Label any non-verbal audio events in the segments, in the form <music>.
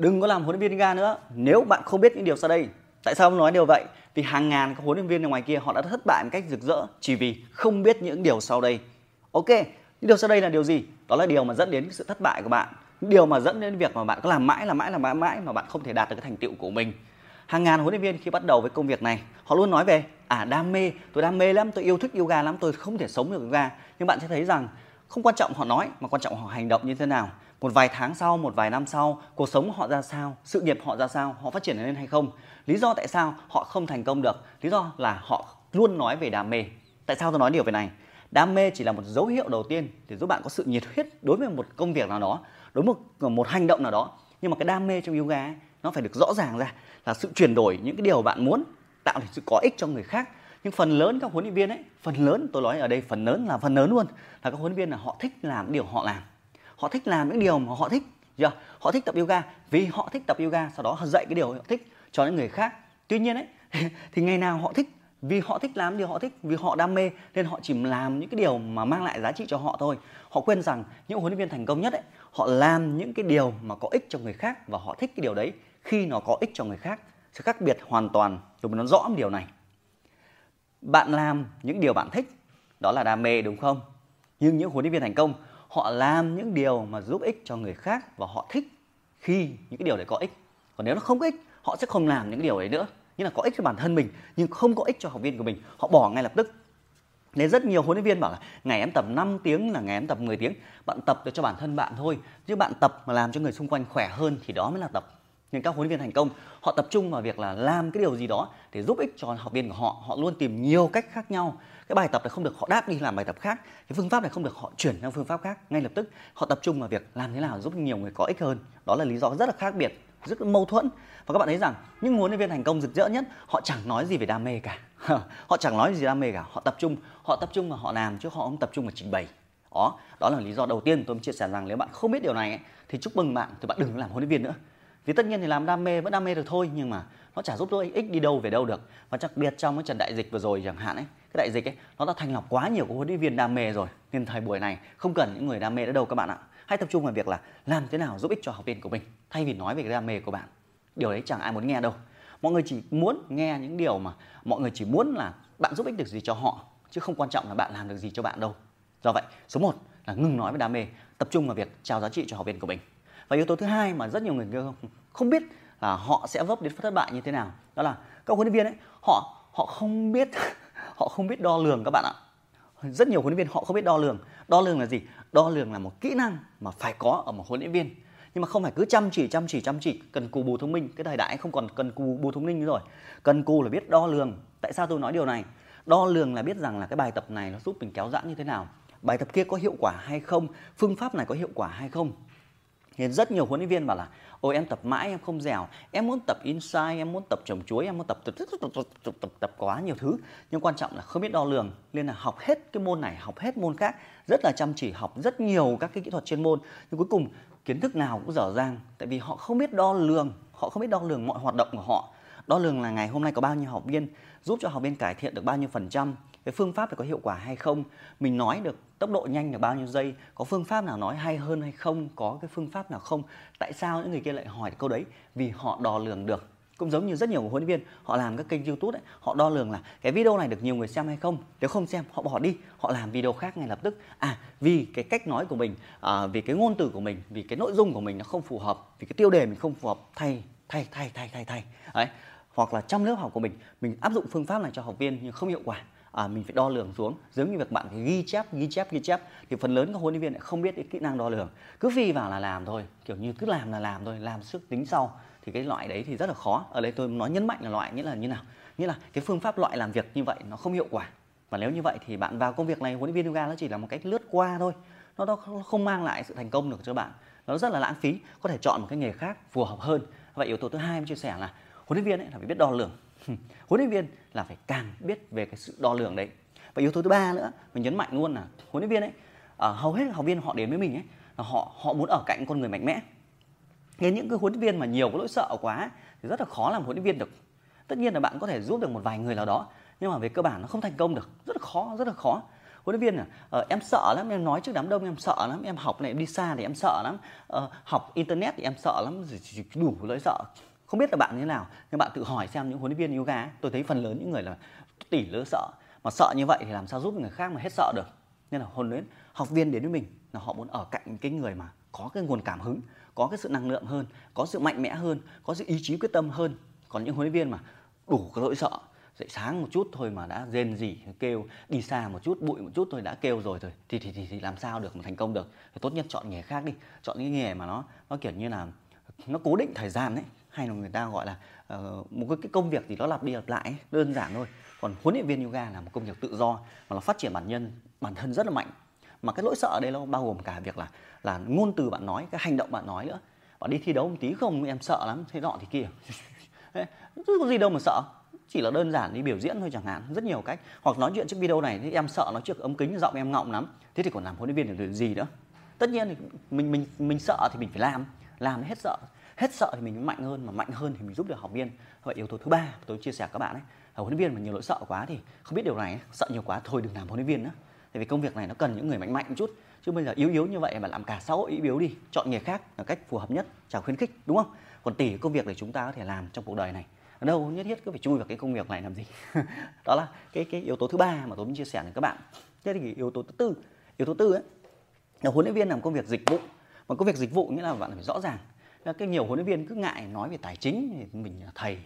đừng có làm huấn luyện viên ga nữa. Nếu bạn không biết những điều sau đây, tại sao nói điều vậy? Vì hàng ngàn các huấn luyện viên ở ngoài kia, họ đã thất bại một cách rực rỡ chỉ vì không biết những điều sau đây. Ok, những điều sau đây là điều gì? Đó là điều mà dẫn đến sự thất bại của bạn. Điều mà dẫn đến việc mà bạn cứ làm mãi làm mãi làm mãi mãi mà bạn không thể đạt được cái thành tựu của mình. Hàng ngàn huấn luyện viên khi bắt đầu với công việc này, họ luôn nói về à đam mê, tôi đam mê lắm, tôi yêu thích yoga lắm, tôi không thể sống được yoga nhưng bạn sẽ thấy rằng không quan trọng họ nói mà quan trọng họ hành động như thế nào một vài tháng sau một vài năm sau cuộc sống họ ra sao sự nghiệp họ ra sao họ phát triển lên hay không? Lý do tại sao họ không thành công được? Lý do là họ luôn nói về đam mê. Tại sao tôi nói điều về này? Đam mê chỉ là một dấu hiệu đầu tiên để giúp bạn có sự nhiệt huyết đối với một công việc nào đó đối với một, một hành động nào đó. Nhưng mà cái đam mê trong yoga ấy, nó phải được rõ ràng ra là sự chuyển đổi những cái điều bạn muốn tạo được sự có ích cho người khác. Nhưng phần lớn các huấn luyện viên ấy phần lớn tôi nói ở đây phần lớn là phần lớn luôn là các huấn luyện viên là họ thích làm điều họ làm họ thích làm những điều mà họ thích yeah. họ thích tập yoga, vì họ thích tập yoga, sau đó họ dạy cái điều họ thích cho những người khác. Tuy nhiên ấy, <laughs> thì ngày nào họ thích, vì họ thích làm điều họ thích, vì họ đam mê, nên họ chỉ làm những cái điều mà mang lại giá trị cho họ thôi. Họ quên rằng những huấn luyện viên thành công nhất ấy, họ làm những cái điều mà có ích cho người khác và họ thích cái điều đấy khi nó có ích cho người khác. Sự khác biệt hoàn toàn, tôi nó rõ một điều này. Bạn làm những điều bạn thích, đó là đam mê, đúng không? Nhưng những huấn luyện viên thành công họ làm những điều mà giúp ích cho người khác và họ thích khi những cái điều đấy có ích. Còn nếu nó không có ích, họ sẽ không làm những điều đấy nữa. Như là có ích cho bản thân mình, nhưng không có ích cho học viên của mình. Họ bỏ ngay lập tức. Nên rất nhiều huấn luyện viên bảo là ngày em tập 5 tiếng là ngày em tập 10 tiếng. Bạn tập được cho bản thân bạn thôi. Chứ bạn tập mà làm cho người xung quanh khỏe hơn thì đó mới là tập nhưng các huấn luyện viên thành công họ tập trung vào việc là làm cái điều gì đó để giúp ích cho học viên của họ. Họ luôn tìm nhiều cách khác nhau. Cái bài tập này không được họ đáp đi làm bài tập khác. Cái phương pháp này không được họ chuyển sang phương pháp khác. Ngay lập tức họ tập trung vào việc làm thế nào giúp nhiều người có ích hơn. Đó là lý do rất là khác biệt rất là mâu thuẫn. Và các bạn thấy rằng những huấn luyện viên thành công rực rỡ nhất họ chẳng nói gì về đam mê cả. <laughs> Họ chẳng nói gì đam mê cả. Họ tập trung họ tập trung vào họ làm chứ họ không tập trung vào trình bày. Đó đó là lý do đầu tiên tôi chia sẻ rằng nếu bạn không biết điều này ấy, thì chúc mừng bạn thì bạn đừng làm huấn luyện viên nữa thì tất nhiên thì làm đam mê, vẫn đam mê được thôi, nhưng mà nó chả giúp tôi ích đi đâu về đâu được. Và đặc biệt trong cái trận đại dịch vừa rồi chẳng hạn ấy, cái đại dịch ấy, nó đã thành lọc quá nhiều của huấn luyện viên đam mê rồi. Nên thời buổi này không cần những người đam mê nữa đâu các bạn ạ. Hãy tập trung vào việc là làm thế nào giúp ích cho học viên của mình, thay vì nói về cái đam mê của bạn. Điều đấy chẳng ai muốn nghe đâu. Mọi người chỉ muốn nghe những điều mà mọi người chỉ muốn là bạn giúp ích được gì cho họ, chứ không quan trọng là bạn làm được gì cho bạn đâu. Do vậy, số 1 là ngừng nói về đam mê, tập trung vào việc trao giá trị cho học viên của mình. Và yếu tố thứ hai mà rất nhiều người không biết là họ sẽ vấp đến thất bại như thế nào. Đó là các huấn luyện viên ấy, họ họ không biết, <laughs> họ không biết đo lường các bạn ạ. Rất nhiều huấn luyện viên họ không biết đo lường. Đo lường là gì? Đo lường là một kỹ năng mà phải có ở một huấn luyện viên. Nhưng mà không phải cứ chăm chỉ chăm chỉ chăm chỉ. Cần cù bù thông minh. Cái thời đại không còn cần cù bù thông minh nữa rồi. Cần cù là biết đo lường. Tại sao tôi nói điều này? Đo lường là biết rằng là cái bài tập này nó giúp mình kéo giãn như thế nào. Bài tập kia có hiệu quả hay không? Phương pháp này có hiệu quả hay không? Thì rất nhiều huấn luyện viên bảo là ôi em tập mãi em không dẻo em muốn tập inside em muốn tập trồng chuối em muốn tập tập tập, tập, tập, tập, tập, tập quá nhiều thứ. Nhưng quan trọng là không biết đo lường nên là học hết cái môn này học hết môn khác rất là chăm chỉ học rất nhiều các cái kỹ thuật chuyên môn. Nhưng cuối cùng kiến thức nào cũng dở dang tại vì họ không biết đo lường họ không biết đo lường mọi hoạt động của họ. Đo lường là ngày hôm nay có bao nhiêu học viên giúp cho học viên cải thiện được bao nhiêu phần trăm cái phương pháp này có hiệu quả hay không? Mình nói được tốc độ nhanh là bao nhiêu giây có phương pháp nào nói hay hơn hay không có cái phương pháp nào không? Tại sao những người kia lại hỏi câu đấy? Vì họ đo lường được. Cũng giống như rất nhiều huấn luyện viên họ làm các kênh youtube ấy, họ đo lường là cái video này được nhiều người xem hay không? Nếu không xem họ bỏ đi họ làm video khác ngay lập tức. À vì cái cách nói của mình à, vì cái ngôn từ của mình vì cái nội dung của mình nó không phù hợp vì cái tiêu đề mình không phù hợp thay thay thay thay thay thay. Đấy hoặc là trong lớp học của mình mình áp dụng phương pháp này cho học viên nhưng không hiệu quả à, mình phải đo lường xuống. Giống như việc bạn phải ghi chép ghi chép ghi chép thì phần lớn các huấn luyện viên lại không biết cái kỹ năng đo lường. Cứ phi vào là làm thôi kiểu như cứ làm là làm thôi làm sức tính sau thì cái loại đấy thì rất là khó. Ở đây tôi nói nhấn mạnh là loại nghĩa là như nào? Nghĩa là cái phương pháp loại làm việc như vậy nó không hiệu quả. Và nếu như vậy thì bạn vào công việc này huấn luyện viên yoga nó chỉ là một cách lướt qua thôi. Nó, nó không mang lại sự thành công được cho bạn. Nó rất là lãng phí có thể chọn một cái nghề khác phù hợp hơn. Vậy yếu tố thứ hai em chia sẻ là huấn luyện viên ấy là phải biết đo lường huấn luyện viên là phải càng biết về cái sự đo lường đấy. Và yếu tố thứ ba nữa mình nhấn mạnh luôn là huấn luyện viên ấy ở hầu hết học viên họ đến với mình ấy là họ họ muốn ở cạnh con người mạnh mẽ. Nên những cái huấn luyện viên mà nhiều cái lỗi sợ quá thì rất là khó làm huấn luyện viên được. Tất nhiên là bạn có thể giúp được một vài người nào đó nhưng mà về cơ bản nó không thành công được. Rất là khó rất là khó. Huấn luyện viên à uh, em sợ lắm em nói trước đám đông em sợ lắm em học này em đi xa thì em sợ lắm uh, học internet thì em sợ lắm đủ lỗi sợ không biết là bạn như thế nào nhưng bạn tự hỏi xem những huấn luyện viên yoga ấy, tôi thấy phần lớn những người là tỉ lỡ sợ. Mà sợ như vậy thì làm sao giúp người khác mà hết sợ được? Nên là huấn luyện học viên đến với mình là họ muốn ở cạnh cái người mà có cái nguồn cảm hứng có cái sự năng lượng hơn có sự mạnh mẽ hơn có sự ý chí quyết tâm hơn. Còn những huấn luyện viên mà đủ cái lỗi sợ dậy sáng một chút thôi mà đã rên gì kêu đi xa một chút bụi một chút thôi đã kêu rồi rồi thì thì thì, thì làm sao được mà thành công được? Thì tốt nhất chọn nghề khác đi. Chọn những nghề mà nó nó kiểu như là nó cố định thời gian đấy hay là người ta gọi là uh, một cái, công việc thì nó lặp đi lặp lại ấy, đơn giản thôi. Còn huấn luyện viên yoga là một công việc tự do mà nó phát triển bản nhân bản thân rất là mạnh. Mà cái lỗi sợ ở đây nó bao gồm cả việc là là ngôn từ bạn nói cái hành động bạn nói nữa. Bạn đi thi đấu một tí không em sợ lắm thế nọ thì kia. <laughs> Chứ có gì đâu mà sợ. Chỉ là đơn giản đi biểu diễn thôi chẳng hạn rất nhiều cách. Hoặc nói chuyện trước video này thì em sợ nói trước ống kính giọng em ngọng lắm. Thế thì còn làm huấn luyện viên được gì nữa? Tất nhiên thì mình mình mình sợ thì mình phải làm. Làm hết sợ hết sợ thì mình mới mạnh hơn, mà mạnh hơn thì mình giúp được học viên. Vậy yếu tố thứ ba tôi chia sẻ các bạn ấy. Huấn luyện viên mà nhiều nỗi sợ quá thì không biết điều này sợ nhiều quá thôi đừng làm huấn luyện viên nữa. Tại vì công việc này nó cần những người mạnh mạnh một chút. Chứ bây giờ yếu yếu như vậy mà làm cả xã hội yếu đi, chọn nghề khác là cách phù hợp nhất chào khuyến khích, đúng không? Còn tỷ công việc để chúng ta có thể làm trong cuộc đời này. Đâu nhất thiết cứ phải chui vào cái công việc này làm gì. <laughs> Đó là cái cái yếu tố thứ ba mà tôi muốn chia sẻ với các bạn. Thế thì yếu tố thứ tư, yếu tố tư ấy, là huấn luyện viên làm công việc dịch vụ. Mà công việc dịch vụ nghĩa là bạn phải rõ ràng cái nhiều huấn luyện viên cứ ngại nói về tài chính thì mình là thầy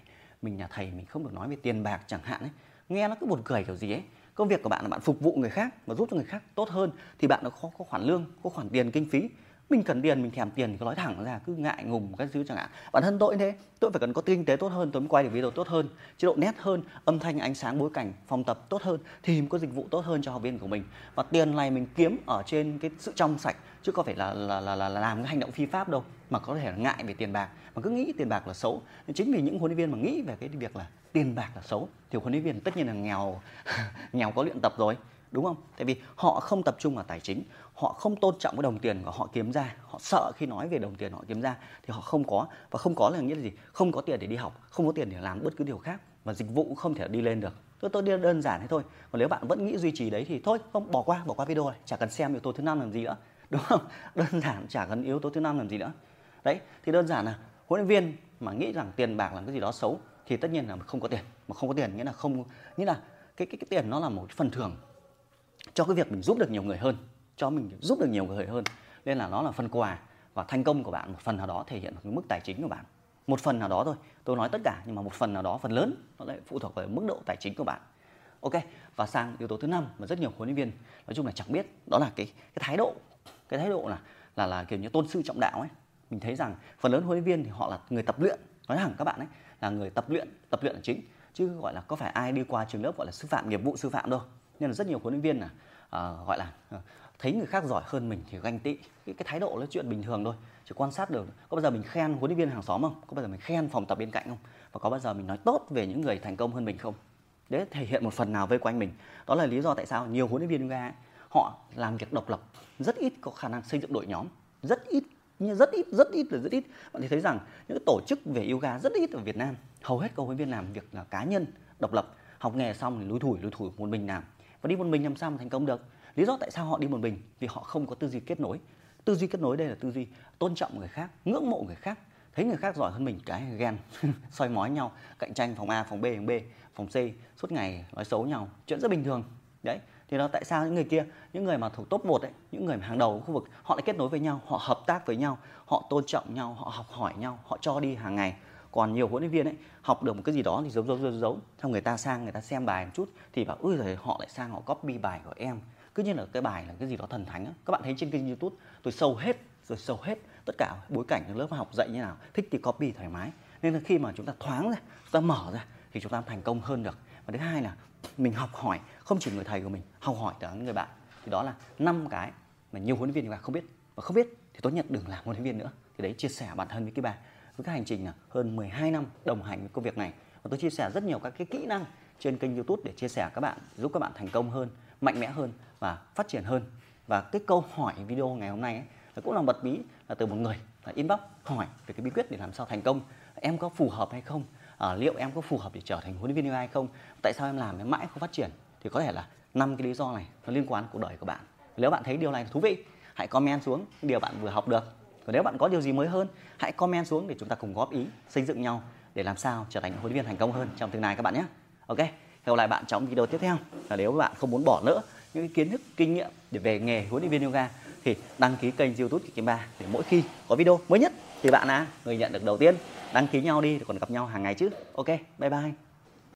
mình là thầy mình không được nói về tiền bạc chẳng hạn ấy. Nghe nó cứ buồn cười kiểu gì ấy. Công việc của bạn là bạn phục vụ người khác và giúp cho người khác tốt hơn thì bạn nó có, có khoản lương có khoản tiền kinh phí. Mình cần tiền mình thèm tiền thì cứ nói thẳng ra cứ ngại ngùng cái thứ chẳng hạn. Bản thân tôi thế tôi phải cần có kinh tế tốt hơn tôi mới quay được video tốt hơn chế độ nét hơn âm thanh ánh sáng bối cảnh phòng tập tốt hơn thì có dịch vụ tốt hơn cho học viên của mình. Và tiền này mình kiếm ở trên cái sự trong sạch chứ có phải là là, là, là làm cái hành động phi pháp đâu mà có thể là ngại về tiền bạc, mà cứ nghĩ tiền bạc là xấu. Nên chính vì những huấn luyện viên mà nghĩ về cái việc là tiền bạc là xấu, thì huấn luyện viên tất nhiên là nghèo <laughs> nghèo có luyện tập rồi, đúng không? Tại vì họ không tập trung vào tài chính, họ không tôn trọng cái đồng tiền của họ kiếm ra, họ sợ khi nói về đồng tiền họ kiếm ra thì họ không có, và không có là nghĩa là gì? Không có tiền để đi học, không có tiền để làm bất cứ điều khác và dịch vụ cũng không thể đi lên được. Tôi tôi đơn giản thế thôi, còn nếu bạn vẫn nghĩ duy trì đấy thì thôi, không, bỏ qua bỏ qua video này, chả cần xem yếu tố thứ năm làm gì nữa, đúng không? <laughs> Đơn giản, chả cần yếu tố thứ năm làm gì nữa đấy, thì đơn giản là huấn luyện viên mà nghĩ rằng tiền bạc là cái gì đó xấu thì tất nhiên là không có tiền. Mà không có tiền nghĩa là không, nghĩa là cái cái cái tiền nó là một phần thưởng cho cái việc mình giúp được nhiều người hơn, cho mình giúp được nhiều người hơn. Nên là nó là phần quà và thành công của bạn, một phần nào đó thể hiện cái mức tài chính của bạn. Một phần nào đó thôi, tôi nói tất cả nhưng mà một phần nào đó, phần lớn, nó lại phụ thuộc vào mức độ tài chính của bạn. Ok, và sang yếu tố thứ năm mà rất nhiều huấn luyện viên nói chung là chẳng biết, đó là cái cái thái độ. Cái thái độ là là là kiểu như tôn sư trọng đạo ấy mình thấy rằng phần lớn huấn luyện viên thì họ là người tập luyện nói thẳng các bạn ấy là người tập luyện tập luyện là chính. Chứ gọi là có phải ai đi qua trường lớp gọi là sư phạm nghiệp vụ sư phạm đâu. Nên là rất nhiều huấn luyện viên là uh, gọi là uh, thấy người khác giỏi hơn mình thì ganh tị. Cái, cái thái độ là chuyện bình thường thôi. Chỉ quan sát được có bao giờ mình khen huấn luyện viên hàng xóm không? Có bao giờ mình khen phòng tập bên cạnh không? Và có bao giờ mình nói tốt về những người thành công hơn mình không? Để thể hiện một phần nào vây quanh mình. Đó là lý do tại sao nhiều huấn luyện viên yoga họ làm việc độc lập. Rất ít có khả năng xây dựng đội nhóm. Rất ít nhưng rất ít rất ít là rất ít. Bạn thì thấy rằng những tổ chức về yoga rất ít ở Việt Nam. Hầu hết cầu huấn viên làm việc là cá nhân, độc lập. Học nghề xong thì lùi thủi lùi thủi, một mình làm. Và đi một mình làm sao mà thành công được? Lý do tại sao họ đi một mình? Vì họ không có tư duy kết nối. Tư duy kết nối đây là tư duy tôn trọng người khác, ngưỡng mộ người khác. Thấy người khác giỏi hơn mình, cái ghen, <laughs> soi mói nhau, cạnh tranh phòng A, phòng B phòng B, phòng C, suốt ngày nói xấu nhau, chuyện rất bình thường. Đấy thì đó, tại sao những người kia, những người mà thuộc top 1 ấy, những người mà hàng đầu của khu vực, họ lại kết nối với nhau, họ hợp tác với nhau, họ tôn trọng nhau, họ học hỏi nhau, họ cho đi hàng ngày. Còn nhiều huấn luyện viên ấy, học được một cái gì đó thì giấu giấu giấu giấu. Xong người ta sang, người ta xem bài một chút, thì bảo ui rồi họ lại sang, họ copy bài của em. Cứ như là cái bài là cái gì đó thần thánh á. Các bạn thấy trên kênh youtube, tôi sâu hết rồi sâu hết tất cả bối cảnh lớp học dạy như nào. Thích thì copy thoải mái. Nên là khi mà chúng ta thoáng ra, chúng ta mở ra, thì chúng ta thành công hơn được. Và thứ hai là mình học hỏi không chỉ người thầy của mình học hỏi từ những người bạn. Thì đó là năm cái mà nhiều huấn luyện viên không biết. Và không biết thì tốt nhất đừng làm huấn luyện viên nữa. Thì đấy chia sẻ bản thân với cái bà với cái hành trình là hơn 12 năm đồng hành với công việc này. Và tôi chia sẻ rất nhiều các cái kỹ năng trên kênh youtube để chia sẻ các bạn giúp các bạn thành công hơn mạnh mẽ hơn và phát triển hơn. Và cái câu hỏi video ngày hôm nay ấy, là cũng là mật bí là từ một người là inbox hỏi về cái bí quyết để làm sao thành công. Em có phù hợp hay không? À, liệu em có phù hợp để trở thành huấn luyện viên hay không? Tại sao em làm em mãi không phát triển? Thì có thể là năm cái lý do này nó liên quan cuộc đời của bạn. Nếu bạn thấy điều này thú vị hãy comment xuống điều bạn vừa học được. Còn nếu bạn có điều gì mới hơn hãy comment xuống để chúng ta cùng góp ý xây dựng nhau để làm sao trở thành huấn luyện viên thành công hơn trong tương lai các bạn nhé. Ok hẹn gặp lại bạn trong video tiếp theo. Và nếu bạn không muốn bỏ lỡ những kiến thức kinh nghiệm để về nghề huấn luyện viên yoga thì đăng ký kênh youtube Kim Ba để mỗi khi có video mới nhất thì bạn là người nhận được đầu tiên. Đăng ký nhau đi để còn gặp nhau hàng ngày chứ. Ok, bye bye.